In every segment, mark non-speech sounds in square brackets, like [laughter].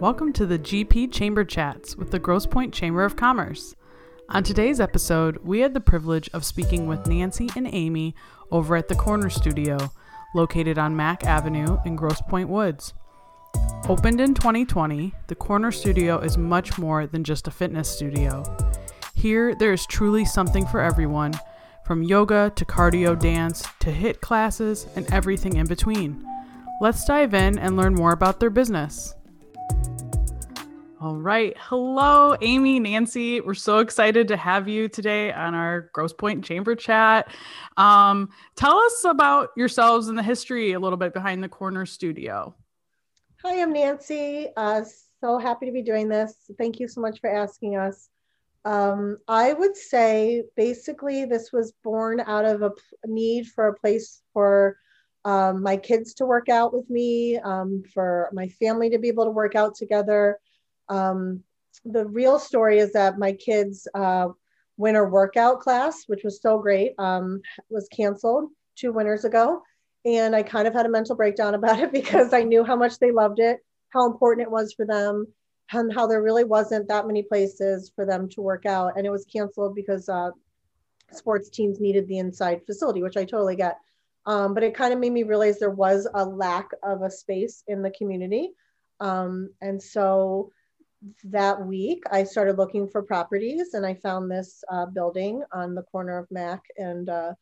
Welcome to the GP Chamber Chats with the Grosse Pointe Chamber of Commerce. On today's episode, we had the privilege of speaking with Nancy and Amy over at the Corner Studio, located on Mack Avenue in Grosse Pointe Woods. Opened in 2020, the Corner Studio is much more than just a fitness studio. Here, there is truly something for everyone, from yoga to cardio dance to HIIT classes and everything in between. Let's dive in and learn more about their business. All right. Hello, Amy, Nancy. We're so excited to have you today on our Grosse Pointe Chamber Chat. Um, tell us about yourselves and the history a little bit behind the Corner Studio. Hi, I'm Nancy. Uh, so happy to be doing this. Thank you so much for asking us. Um, I would say basically this was born out of a need for a place for um, my kids to work out with me, um, for my family to be able to work out together. Um, the real story is that my kids' uh, winter workout class, which was so great, um, was canceled two winters ago. And I kind of had a mental breakdown [laughs] about it because I knew how much they loved it, how important it was for them, and how there really wasn't that many places for them to work out. And it was canceled because uh, sports teams needed the inside facility, which I totally get. Um, but it kind of made me realize there was a lack of a space in the community. Um, and so that week, I started looking for properties and I found this uh, building on the corner of Mack and uh,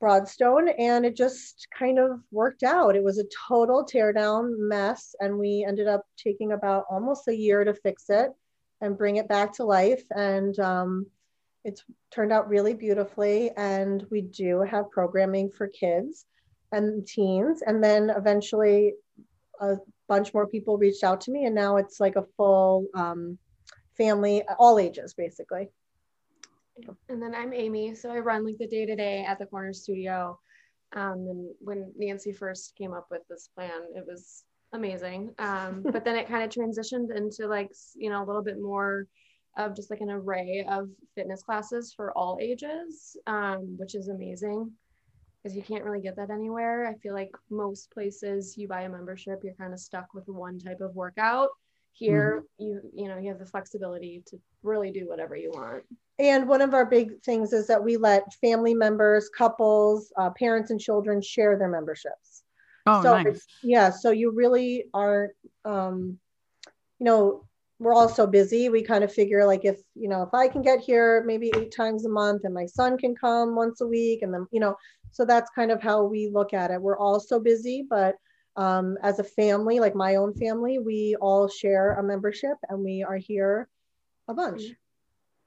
Broadstone, and it just kind of worked out. It was a total teardown mess, and we ended up taking about almost a year to fix it and bring it back to life. And um, it's turned out really beautifully and we do have programming for kids and teens and then eventually a bunch more people reached out to me and now it's like a full um, family all ages basically. And then i'm amy so i run like the day to day at the corner studio. Um, and when nancy first came up with this plan it was amazing. Um, [laughs] but then it kind of transitioned into like you know a little bit more of just like an array of fitness classes for all ages, um, which is amazing because you can't really get that anywhere. I feel like most places you buy a membership, you're kind of stuck with one type of workout. Here, mm-hmm. you you know you have the flexibility to really do whatever you want. And one of our big things is that we let family members, couples, uh, parents, and children share their memberships. Oh, so nice. Yeah, so you really aren't, um, you know, we're all so busy we kind of figure like if you know if i can get here maybe eight times a month and my son can come once a week and then you know so that's kind of how we look at it. We're all so busy but um, as a family like my own family we all share a membership and we are here a bunch.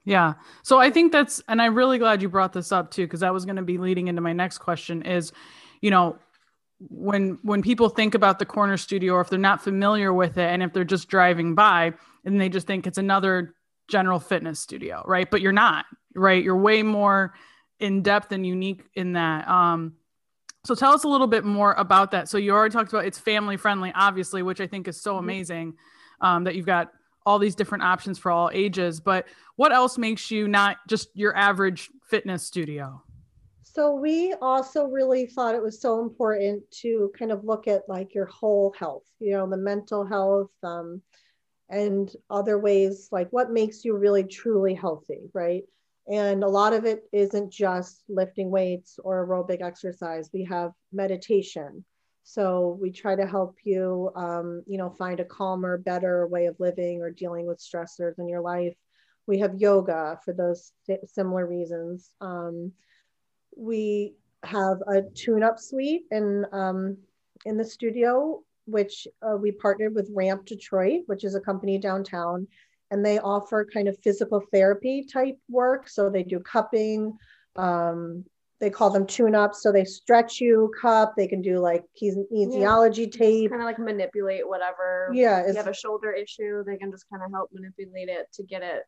Yeah. So i think that's and i'm really glad you brought this up too because that was going to be leading into my next question is you know when when people think about the corner studio or if they're not familiar with it and if they're just driving by and they just think it's another general fitness studio right? But you're not right? You're way more in depth and unique in that um so tell us a little bit more about that so you already talked about it's family friendly obviously which i think is so mm-hmm. amazing um, that you've got all these different options for all ages but what else makes you not just your average fitness studio so we also really thought it was so important to kind of look at like your whole health, you know, the mental health um, and other ways, like what makes you really truly healthy, right? And a lot of it isn't just lifting weights or aerobic exercise. We have meditation. So we try to help you, um, you know, find a calmer, better way of living or dealing with stressors in your life. We have yoga for those similar reasons. Um, we have a tune-up suite in um, in the studio, which uh, we partnered with Ramp Detroit, which is a company downtown, and they offer kind of physical therapy type work. So they do cupping. Um, they call them tune-ups. So they stretch you, cup. They can do like kinesiology yeah. tape. Kind of like manipulate whatever. Yeah. If you have a shoulder issue, they can just kind of help manipulate it to get it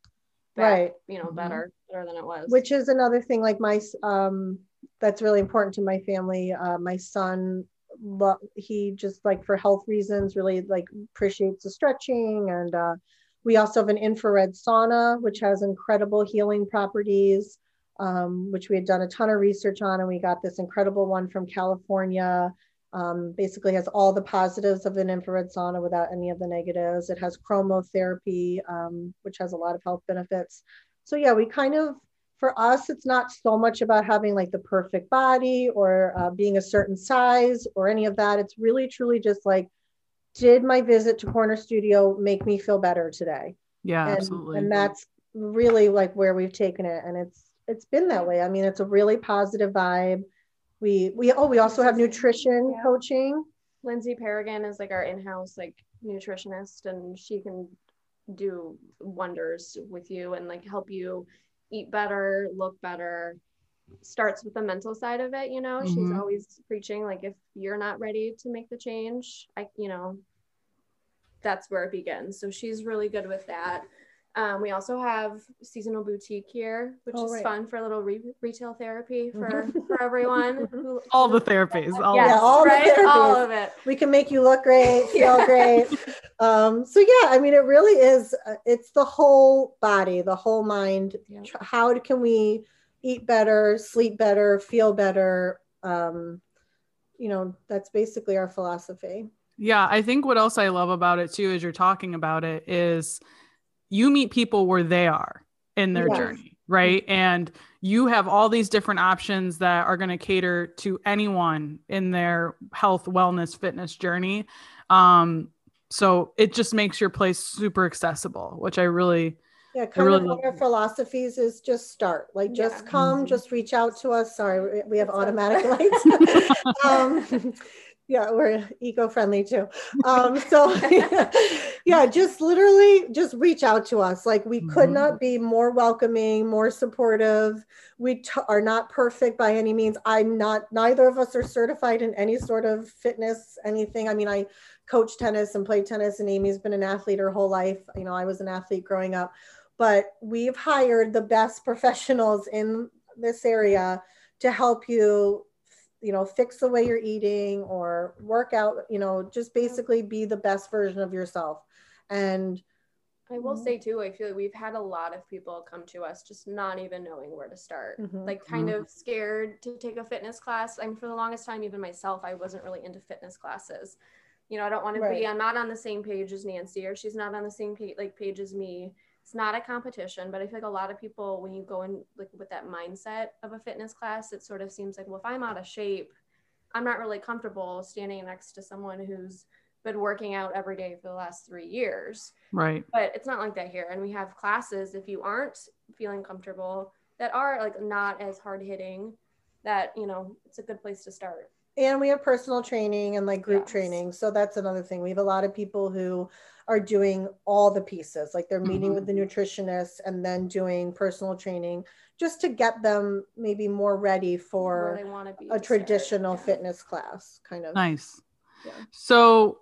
back, right you know better mm-hmm. better than it was which is another thing like my um that's really important to my family uh my son lo- he just like for health reasons really like appreciates the stretching and uh we also have an infrared sauna which has incredible healing properties um, which we had done a ton of research on and we got this incredible one from california Um, basically has all the positives of an infrared sauna without any of the negatives. It has chromotherapy, um, which has a lot of health benefits. So yeah, we kind of, for us, it's not so much about having like the perfect body or uh, being a certain size or any of that. It's really truly just like, did my visit to Corner Studio make me feel better today? Yeah, and, absolutely. And that's really like where we've taken it, and it's it's been that way. I mean, it's a really positive vibe we we oh we also have nutrition yeah. coaching lindsay paragon is like our in-house like nutritionist and she can do wonders with you and like help you eat better look better starts with the mental side of it you know mm-hmm. she's always preaching like if you're not ready to make the change i you know that's where it begins so she's really good with that um, we also have seasonal boutique here, which oh, is right. fun for a little re- retail therapy for, mm-hmm. for everyone. [laughs] Who, all the therapies, all, yes, yeah, all, right? therapies. all of it. We can make you look great, [laughs] feel yeah. great. Um, so yeah, I mean, it really is. Uh, it's the whole body, the whole mind. Yeah. How can we eat better, sleep better, feel better? Um, you know, that's basically our philosophy. Yeah, I think what else I love about it too, as you're talking about it, is you meet people where they are in their yes. journey, right? And you have all these different options that are going to cater to anyone in their health, wellness, fitness journey. Um, so it just makes your place super accessible, which I really yeah, kind really of our philosophies is just start. Like just yeah. come, mm-hmm. just reach out to us. Sorry, we have automatic [laughs] lights. [laughs] um, yeah we're eco-friendly too um so [laughs] yeah just literally just reach out to us like we mm-hmm. could not be more welcoming more supportive we t- are not perfect by any means i'm not neither of us are certified in any sort of fitness anything i mean i coach tennis and play tennis and amy's been an athlete her whole life you know i was an athlete growing up but we've hired the best professionals in this area to help you you know fix the way you're eating or work out you know just basically be the best version of yourself and I will say too, I feel like we've had a lot of people come to us just not even knowing where to start, mm-hmm. like kind mm-hmm. of scared to take a fitness class. I mean, for the longest time, even myself, I wasn't really into fitness classes. You know, I don't want right. to be, I'm not on the same page as Nancy, or she's not on the same page, like page as me it's not a competition, but I feel like a lot of people, when you go in like with that mindset of a fitness class, it sort of seems like, well, if I'm out of shape, I'm not really comfortable standing next to someone who's been working out every day for the last three years. Right. But it's not like that here. And we have classes, if you aren't feeling comfortable, that are like not as hard hitting, that, you know, it's a good place to start and we have personal training and like group yes. training so that's another thing we have a lot of people who are doing all the pieces like they're meeting mm-hmm. with the nutritionist and then doing personal training just to get them maybe more ready for a traditional yeah. fitness class kind of nice yeah. so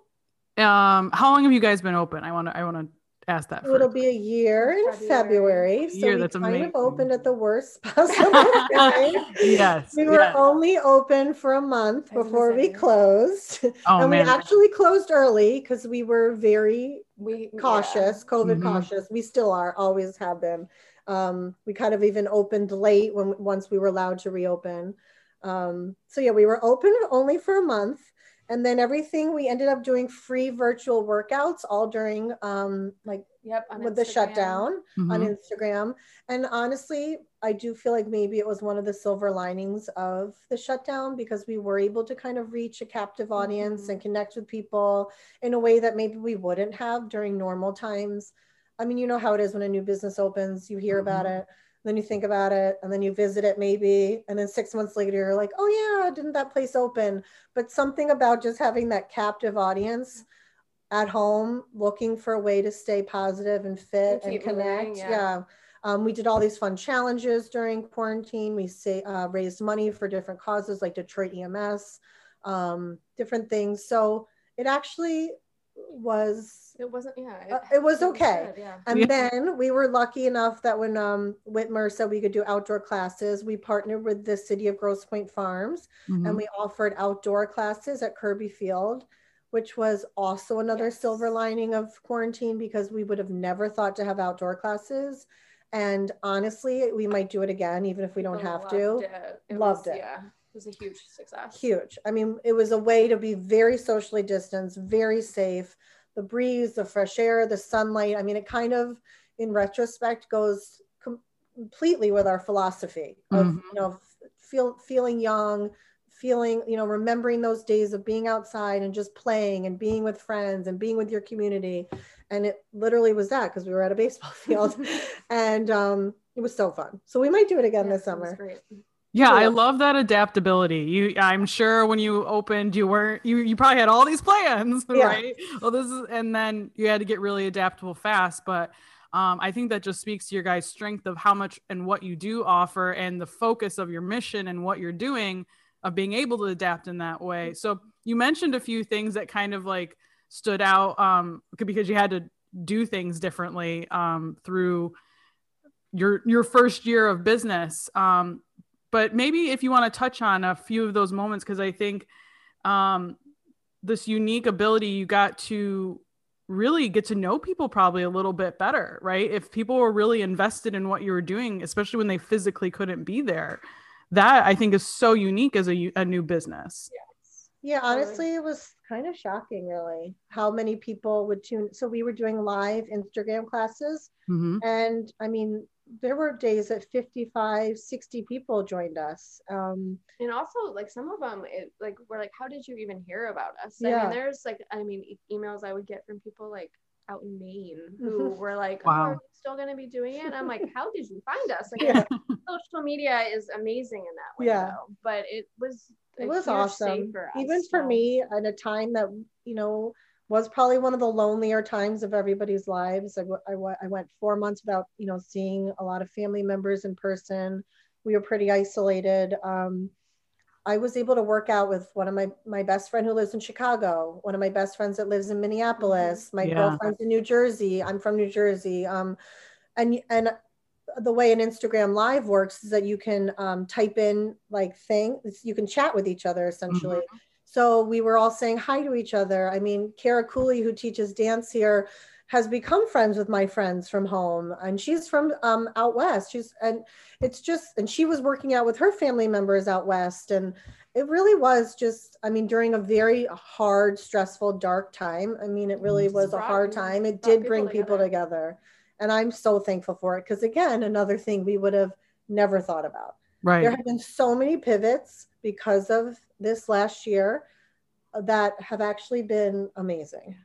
um how long have you guys been open i want to i want to ask that. It'll be a year in February. February. So year, we kind amazing. of opened at the worst [laughs] possible time. [laughs] yes. We were yes. only open for a month before we closed. [laughs] Oh, and man. we actually closed early because we were very we, cautious, yeah. COVID mm-hmm. cautious. We still are, always have been. Um, we kind of even opened late when once we were allowed to reopen. Um, so yeah, we were open only for a month and then everything we ended up doing free virtual workouts all during um like yep with Instagram. the shutdown mm-hmm. on instagram and honestly i do feel like maybe it was one of the silver linings of the shutdown because we were able to kind of reach a captive audience mm-hmm. and connect with people in a way that maybe we wouldn't have during normal times i mean you know how it is when a new business opens you hear mm-hmm. about it then you think about it and then you visit it maybe and then six months later you're like oh yeah didn't that place open? But something about just having that captive audience at home looking for a way to stay positive and fit and, and connect moving, yeah, yeah. Um, we did all these fun challenges during quarantine. We say, uh, raised money for different causes like detroit ems um, different things. So it actually was it wasn't yeah it, uh, it was okay good, yeah. and yeah. then we were lucky enough that when um whitmer said we could do outdoor classes we partnered with the city of grosse pointe farms mm-hmm. and we offered outdoor classes at Kerby Field which was also another yes. silver lining of quarantine because we would have never thought to have outdoor classes and honestly we might do it again even if we don't have to it. It loved was, it yeah was a huge success. Huge. I mean, it was a way to be very socially distanced, very safe. The breeze, the fresh air, the sunlight. I mean, it kind of, in retrospect, goes completely with our philosophy of mm-hmm. you know feel feeling young, feeling you know remembering those days of being outside and just playing and being with friends and being with your community. And it literally was that because we were at a baseball [laughs] field, [laughs] and um, it was so fun. So we might do it again yeah, this summer. Yeah, I love that adaptability. You I'm sure when you opened you weren't you you probably had all these plans, [laughs] yeah. right? Well this is and then you had to get really adaptable fast, but um, I think that just speaks to your guys' strength of how much and what you do offer and the focus of your mission and what you're doing of being able to adapt in that way. So you mentioned a few things that kind of like stood out um, because you had to do things differently um, through your your first year of business. Um, but maybe if you want to touch on a few of those moments because i think um, this unique ability you got to really get to know people probably a little bit better right? If people were really invested in what you were doing especially when they physically couldn't be there that i think is so unique as a, a new business. Yeah honestly it was kind of shocking really how many people would tune so we were doing live instagram classes mm-hmm. and i mean there were days that 55 60 people joined us um and also like some of them it like were like how did you even hear about us yeah. i mean there's like i mean e- emails i would get from people like out in maine who [laughs] were like oh, wow. oh, still going to be doing it i'm like [laughs] how did you find us like yeah. social media is amazing in that way yeah. Though, but it was it was awesome for us, even for me at a time that you know was probably one of the lonelier times of everybody's lives. I, I, I went four months without, you know, seeing a lot of family members in person. We were pretty isolated. Um, I was able to work out with one of my my best friend who lives in Chicago, one of my best friends that lives in Minneapolis, my yeah. girlfriend's in New Jersey. I'm from New Jersey. Um, and and the way an Instagram live works is that you can um, type in like things, you can chat with each other essentially. Mm-hmm. So we were all saying hi to each other. I mean, Kara Cooley, who teaches dance here, has become friends with my friends from home and she's from um, out west. She's and it's just and she was working out with her family members out west and it really was just i mean during a very hard stressful dark time i mean it really was a hard time. It did bring people together. and i'm so thankful for it because again another thing we would have never thought about right there have been so many pivots because of this last year that have actually been amazing.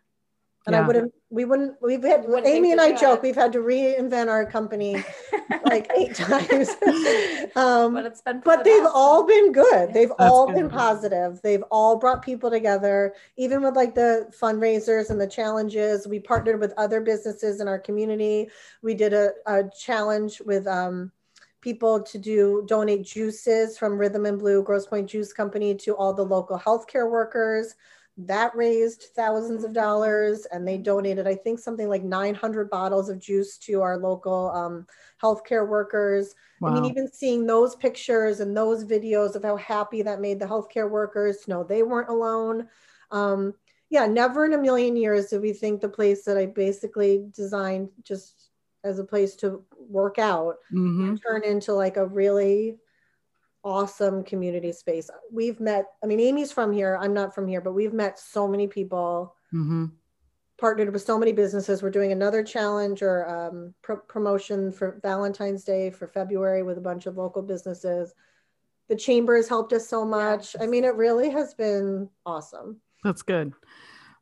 And yeah. I wouldn't, we wouldn't, we've had, Amy and I joke, we've had to reinvent our company [laughs] like eight times. [laughs] um, but it's been, but they've awesome. all been good. They've That's all good. been positive. They've all brought people together, even with like the fundraisers and the challenges. We partnered with other businesses in our community. We did a, a challenge with, um, people to do donate juices from Rhythm and Blue Grosse Pointe Juice Company to all the local healthcare workers. That raised thousands of dollars, and they donated, I think, something like 900 bottles of juice to our local um, healthcare workers. Wow. I mean, even seeing those pictures and those videos of how happy that made the healthcare workers to know they weren't alone. Um, yeah, never in a million years did we think the place that I basically designed just as a place to work out mm-hmm. turn into like a really awesome community space. We've met, I mean, Amy's from here. I'm not from here, but we've met so many people, mm-hmm. partnered with so many businesses. We're doing another challenge or um, promotion for Valentine's Day for February with a bunch of local businesses. The chamber has helped us so much. I mean, it really has been awesome. That's good.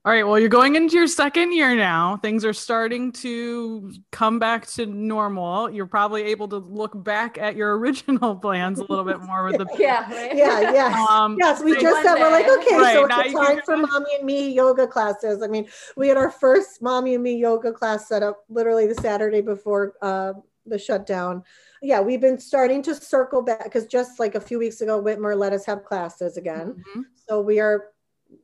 All right. Well, you're going into your second year now. Things are starting to come back to normal. You're probably able to look back at your [laughs] original plans a little bit more with the [laughs] yeah, right? yeah, yeah. [laughs] Um, yes, we just said we're like, okay, right, so it's time for mommy and me yoga classes. I mean, we had our first mommy and me yoga class set up literally the Saturday before uh, the shutdown. Yeah, we've been starting to circle back because just like a few weeks ago, Whitmer let us have classes again. Mm-hmm. So we are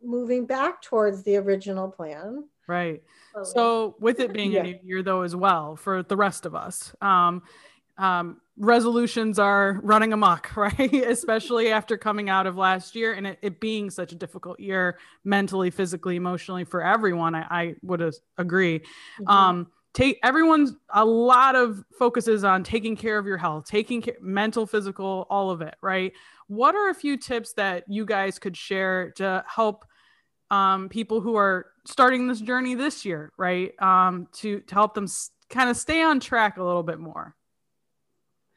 moving back towards the original plan. Right. So with it being yeah. a new year though as well for the rest of us, um, um, resolutions are running amok, [laughs] right? Especially after coming out of last year and it, it, being such a difficult year mentally, physically, emotionally for everyone. I, I would agree. Mm-hmm. Um, take everyone's a lot of focuses on taking care of your health, taking care, mental, physical, all of it, right? What are a few tips that you guys could share to help um, people who are starting this journey this year, right? Um, to to help them s- kind of stay on track a little bit more.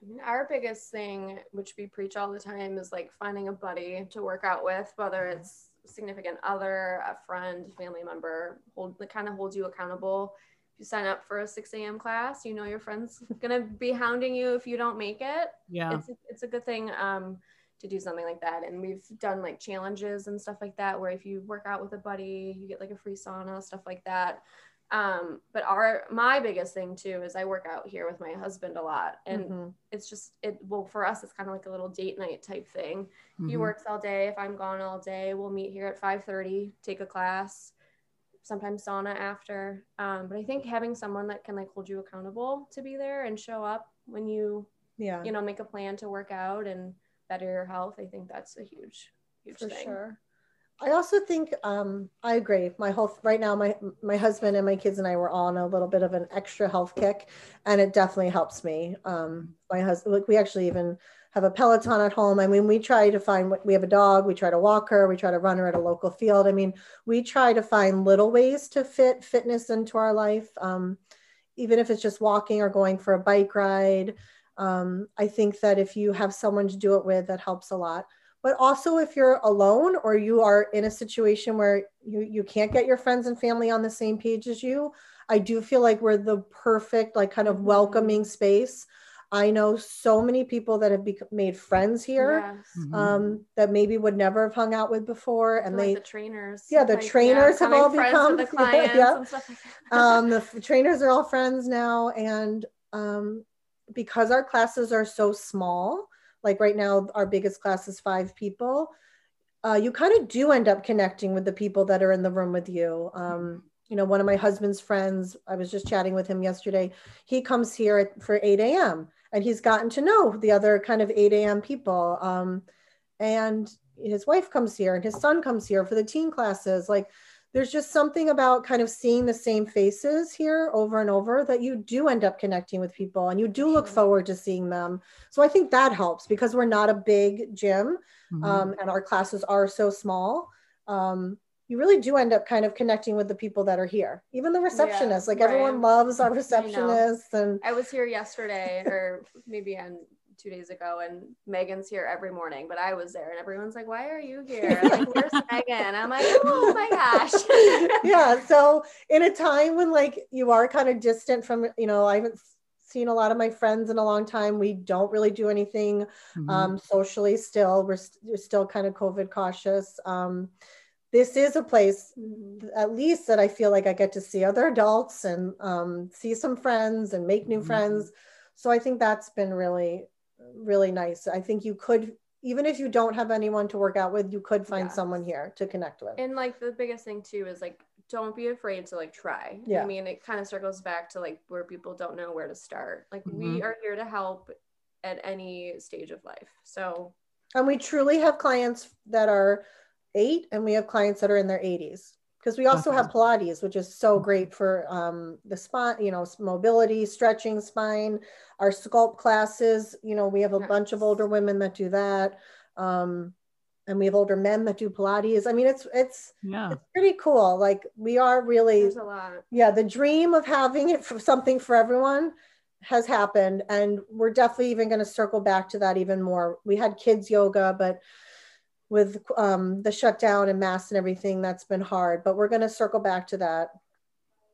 I mean, our biggest thing, which we preach all the time, is like finding a buddy to work out with, whether it's significant other, a friend, family member, hold that kind of holds you accountable. If you sign up for a 6 a.m. class, you know your friend's gonna be hounding you if you don't make it. Yeah. It's a, it's a good thing um, to do something like that. And we've done like challenges and stuff like that, where if you work out with a buddy, you get like a free sauna, stuff like that. Um, but our my biggest thing too is I work out here with my husband a lot, and Mhm. it's just it. Well, for us, it's kind of like a little date night type thing. He Mhm. works all day. If I'm gone all day, we'll meet here at 5:30, take a class, sometimes sauna after. Um, but I think having someone that can like hold you accountable to be there and show up when you Yeah. you know make a plan to work out and better your health, I think that's a huge huge for thing. sure. I also think um, I agree. My health right now, my my husband and my kids and I were on a little bit of an extra health kick, and it definitely helps me. Um, my husband, like we actually even have a Peloton at home. I mean, we try to find what we have a dog. We try to walk her. We try to run her at a local field. I mean, we try to find little ways to fit fitness into our life, um, even if it's just walking or going for a bike ride. Um, I think that if you have someone to do it with, that helps a lot but also if you're alone or you are in a situation where you, you can't get your friends and family on the same page as you i do feel like we're the perfect like kind of Mhm. welcoming space i know so many people that have bec- made friends here Yes. Mhm. um, that maybe would never have hung out with before I and feel like they the trainers. Yeah, the like, trainers have all become- the [laughs] clients yeah. and stuff like that. um, the f- trainers are all friends now and um, because our classes are so small like right now our biggest class is five people uh, you kind of do end up connecting with the people that are in the room with you. Um, you know one of my husband's friends i was just chatting with him yesterday he comes here for 8 a.m and he's gotten to know the other kind of 8 a.m people. Um, and his wife comes here and his son comes here for the teen classes like there's just something about kind of seeing the same faces here over and over that you do end up connecting with people and you do look forward to seeing them. So i think that helps because we're not a big gym Mhm. um, and our classes are so small. Um, you really do end up kind of connecting with the people that are here even the receptionists. Like everyone loves our know. receptionists and I was here yesterday or maybe on two days ago and Megan's here every morning, but I was there and everyone's like, Why are you here? [laughs] Like, where's Megan? I'm like, Oh my gosh. [laughs] yeah so in a time when like you are kind of distant from you know i haven't seen a lot of my friends in a long time we don't really do anything Mhm. um, socially still we're, st- we're still kind of covid cautious um, this is a place at least that i feel like i get to see other adults and um, see some friends and make new Mhm. friends so i think that's been really really nice i think you could even if you don't have anyone to work out with you could find Yes. someone here to connect with And like the biggest thing too is like don't be afraid to like try. Yeah. I mean, it kind of circles back to like where people don't know where to start. Like Mhm. we are here to help at any stage of life. So And we truly have clients that are eight and we have clients that are in their 80s. Because we also have Pilates, which is so great for um, the spine, you know, mobility, stretching spine. Our sculpt classes, you know, we have a bunch of older women that do that. Um, and we have older men that do Pilates. I mean, it's it's yeah. it's pretty cool. Like we are really there's a lot. yeah the dream of having it for something for everyone has happened and we're definitely even going to circle back to that even more we had kids yoga but with um, the shutdown and masks and everything that's been hard but we're going to circle back to that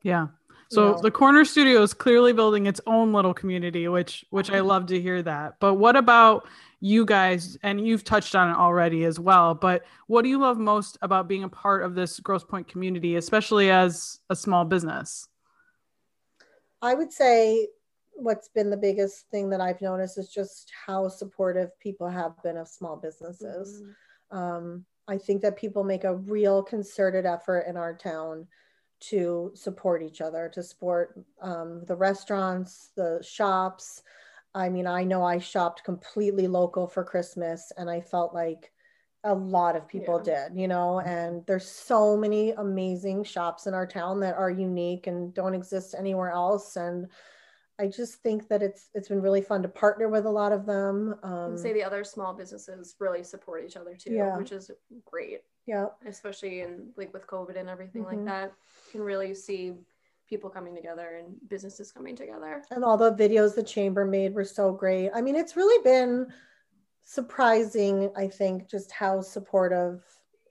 Yeah. So know. the corner studio is clearly building its own little community, which which I love to hear that. But what about you guys? And you've touched on it already as well. But what do you love most about being a part of this Grosse Pointe community, especially as a small business? i would say what's been the biggest thing that i've noticed is just how supportive people have been of small businesses Mhm. Um, I think that people make a real concerted effort in our town to support each other, to support um, the restaurants, the shops. I mean, I know I shopped completely local for Christmas, and I felt like a lot of people Yeah. did, you know, and there's so many amazing shops in our town that are unique and don't exist anywhere else. And I just think that it's it's been really fun to partner with a lot of them. Um, say the other small businesses really support each other too, Yeah. which is great, yeah, especially in like with COVID and everything Mhm. like that. You can really see people coming together and businesses coming together. and all the videos the chamber made were so great. I mean, it's really been surprising, I think, just how supportive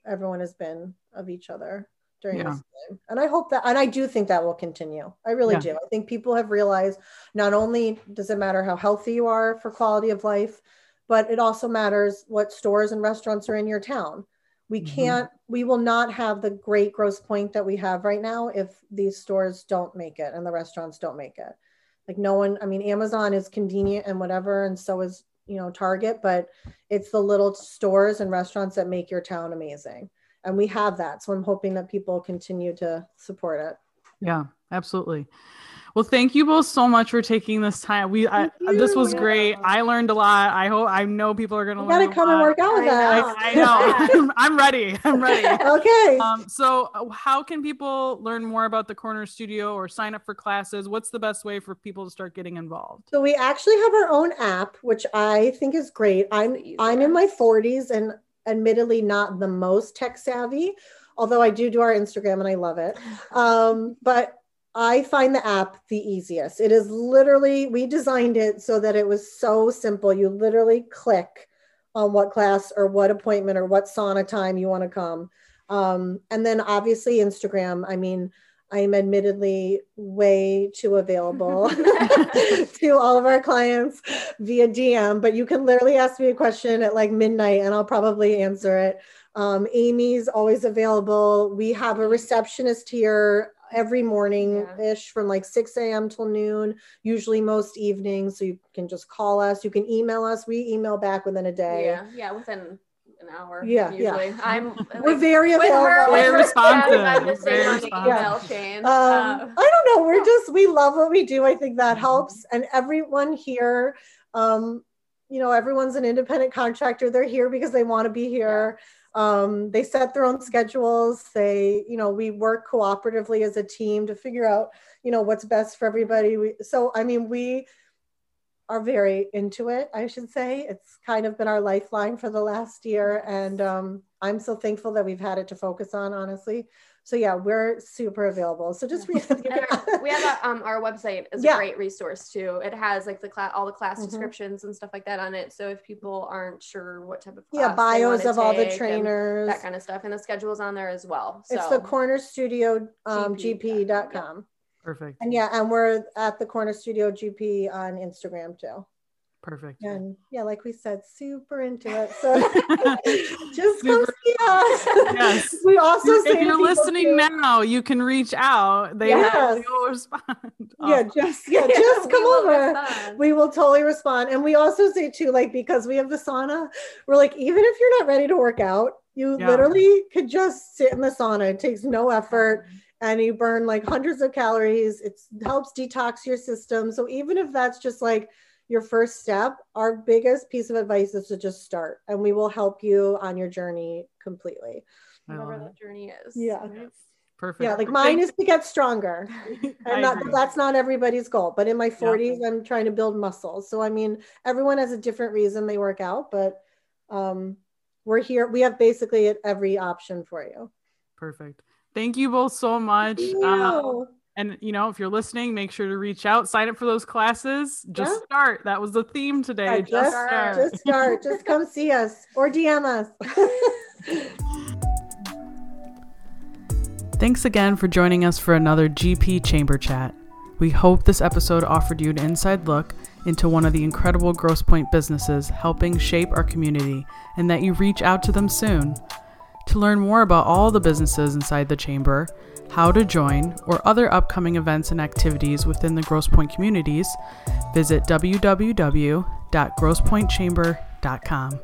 everyone has been of each other during Yeah. this time. And I hope that, and I do think that will continue. I really Yeah. do. I think people have realized not only does it matter how healthy you are for quality of life, but it also matters what stores and restaurants are in your town. We Mhm. can't, we will not have the great Grosse Pointe that we have right now if these stores don't make it and the restaurants don't make it. Like no one, I mean, Amazon is convenient and whatever, and so is, you know, Target, but it's the little stores and restaurants that make your town amazing. And we have that. So I'm hoping that people continue to support it. Yeah, absolutely. Well, thank you both so much for taking this time. We I, this was you. great. I learned a lot. I hope I know people are gonna You learn. gotta a come and work out with I us. know. I know. [laughs] [laughs] I'm ready. I'm ready. [laughs] okay. Um, so, how can people learn more about the Corner Studio or sign up for classes? What's the best way for people to start getting involved? So we actually have our own app, which I think is great. I'm I'm in my 40s and admittedly not the most tech savvy, although I do do our Instagram and I love it. Um, but I find the app the easiest. It is literally we designed it so that it was so simple. You literally click on what class or what appointment or what sauna time you want to come. Um, and then obviously Instagram. I mean, I'm admittedly way too available [laughs] [laughs] to all of our clients via DM, but you can literally ask me a question at like midnight and I'll probably answer it. Um, Amy's always available. We have a receptionist here every morning ish from like 6 a.m. till noon, usually most evenings. So you can just call us, you can email us. We email back within a day. Yeah, yeah, within an hour. Yeah, yeah. I'm We're very with her, Very responsive, staff, I'm very responsive. email chain. um, Uh, I don't know. We're just we love what we do. I think that helps, and everyone here, um, you know, everyone's an independent contractor. They're here because they want to be here. Um, they set their own schedules. They, you know, we work cooperatively as a team to figure out, you know, what's best for everybody. We, so, I mean, we are very into it. I should say it's kind of been our lifeline for the last year, and um, I'm so thankful that we've had it to focus on. Honestly, so yeah, we're super available. So just [laughs] read. our, we have a, um, our website is Yeah. a great resource too. It has like the class, all the class Mhm. descriptions and stuff like that on it. So if people aren't sure what type of yeah, bios of all the trainers. that kind of stuff, and the schedule's on there as well. So It's the corner studio um, GP. gp.com. Perfect. And yeah, and we're at the corner studio GP on Instagram too. Perfect. And yeah, like we said, super into it. So [laughs] just come Super- see us. Yes. [laughs] We also say if you're listening too, now, you can reach out. They Yes. will [laughs] respond. Yeah, Oh, just yeah, Yeah, just come will over. We will totally respond. And we also say too, like because we have the sauna, we're like, even if you're not ready to work out, you Yeah. literally could just sit in the sauna. It takes no effort. And you burn like hundreds of calories. It helps detox your system. So even if that's just like your first step, our biggest piece of advice is to just start and we will help you on your journey completely. I whatever love that journey is. Yeah. right? Perfect. Yeah, like mine is to get stronger. [laughs] I And not, that's not everybody's goal, but in my 40s, I'm trying to build muscles. So I mean, everyone has a different reason they work out, but um, we're here. We have basically every option for you. Perfect. Thank you both so much. Um, you. and you know, if you're listening, make sure to reach out, sign up for those classes. Just Yeah. start. That was the theme today. Yeah, just, just, start. just start. just [laughs] come see us or DM us. [laughs] Thanks again for joining us for another GP Chamber Chat. We hope this episode offered you an inside look into one of the incredible Grosse Pointe businesses helping shape our community and that you reach out to them soon. To learn more about all the businesses inside the chamber, how to join, or other upcoming events and activities within the Grosse Pointe communities, visit www.grossepointechamber.com.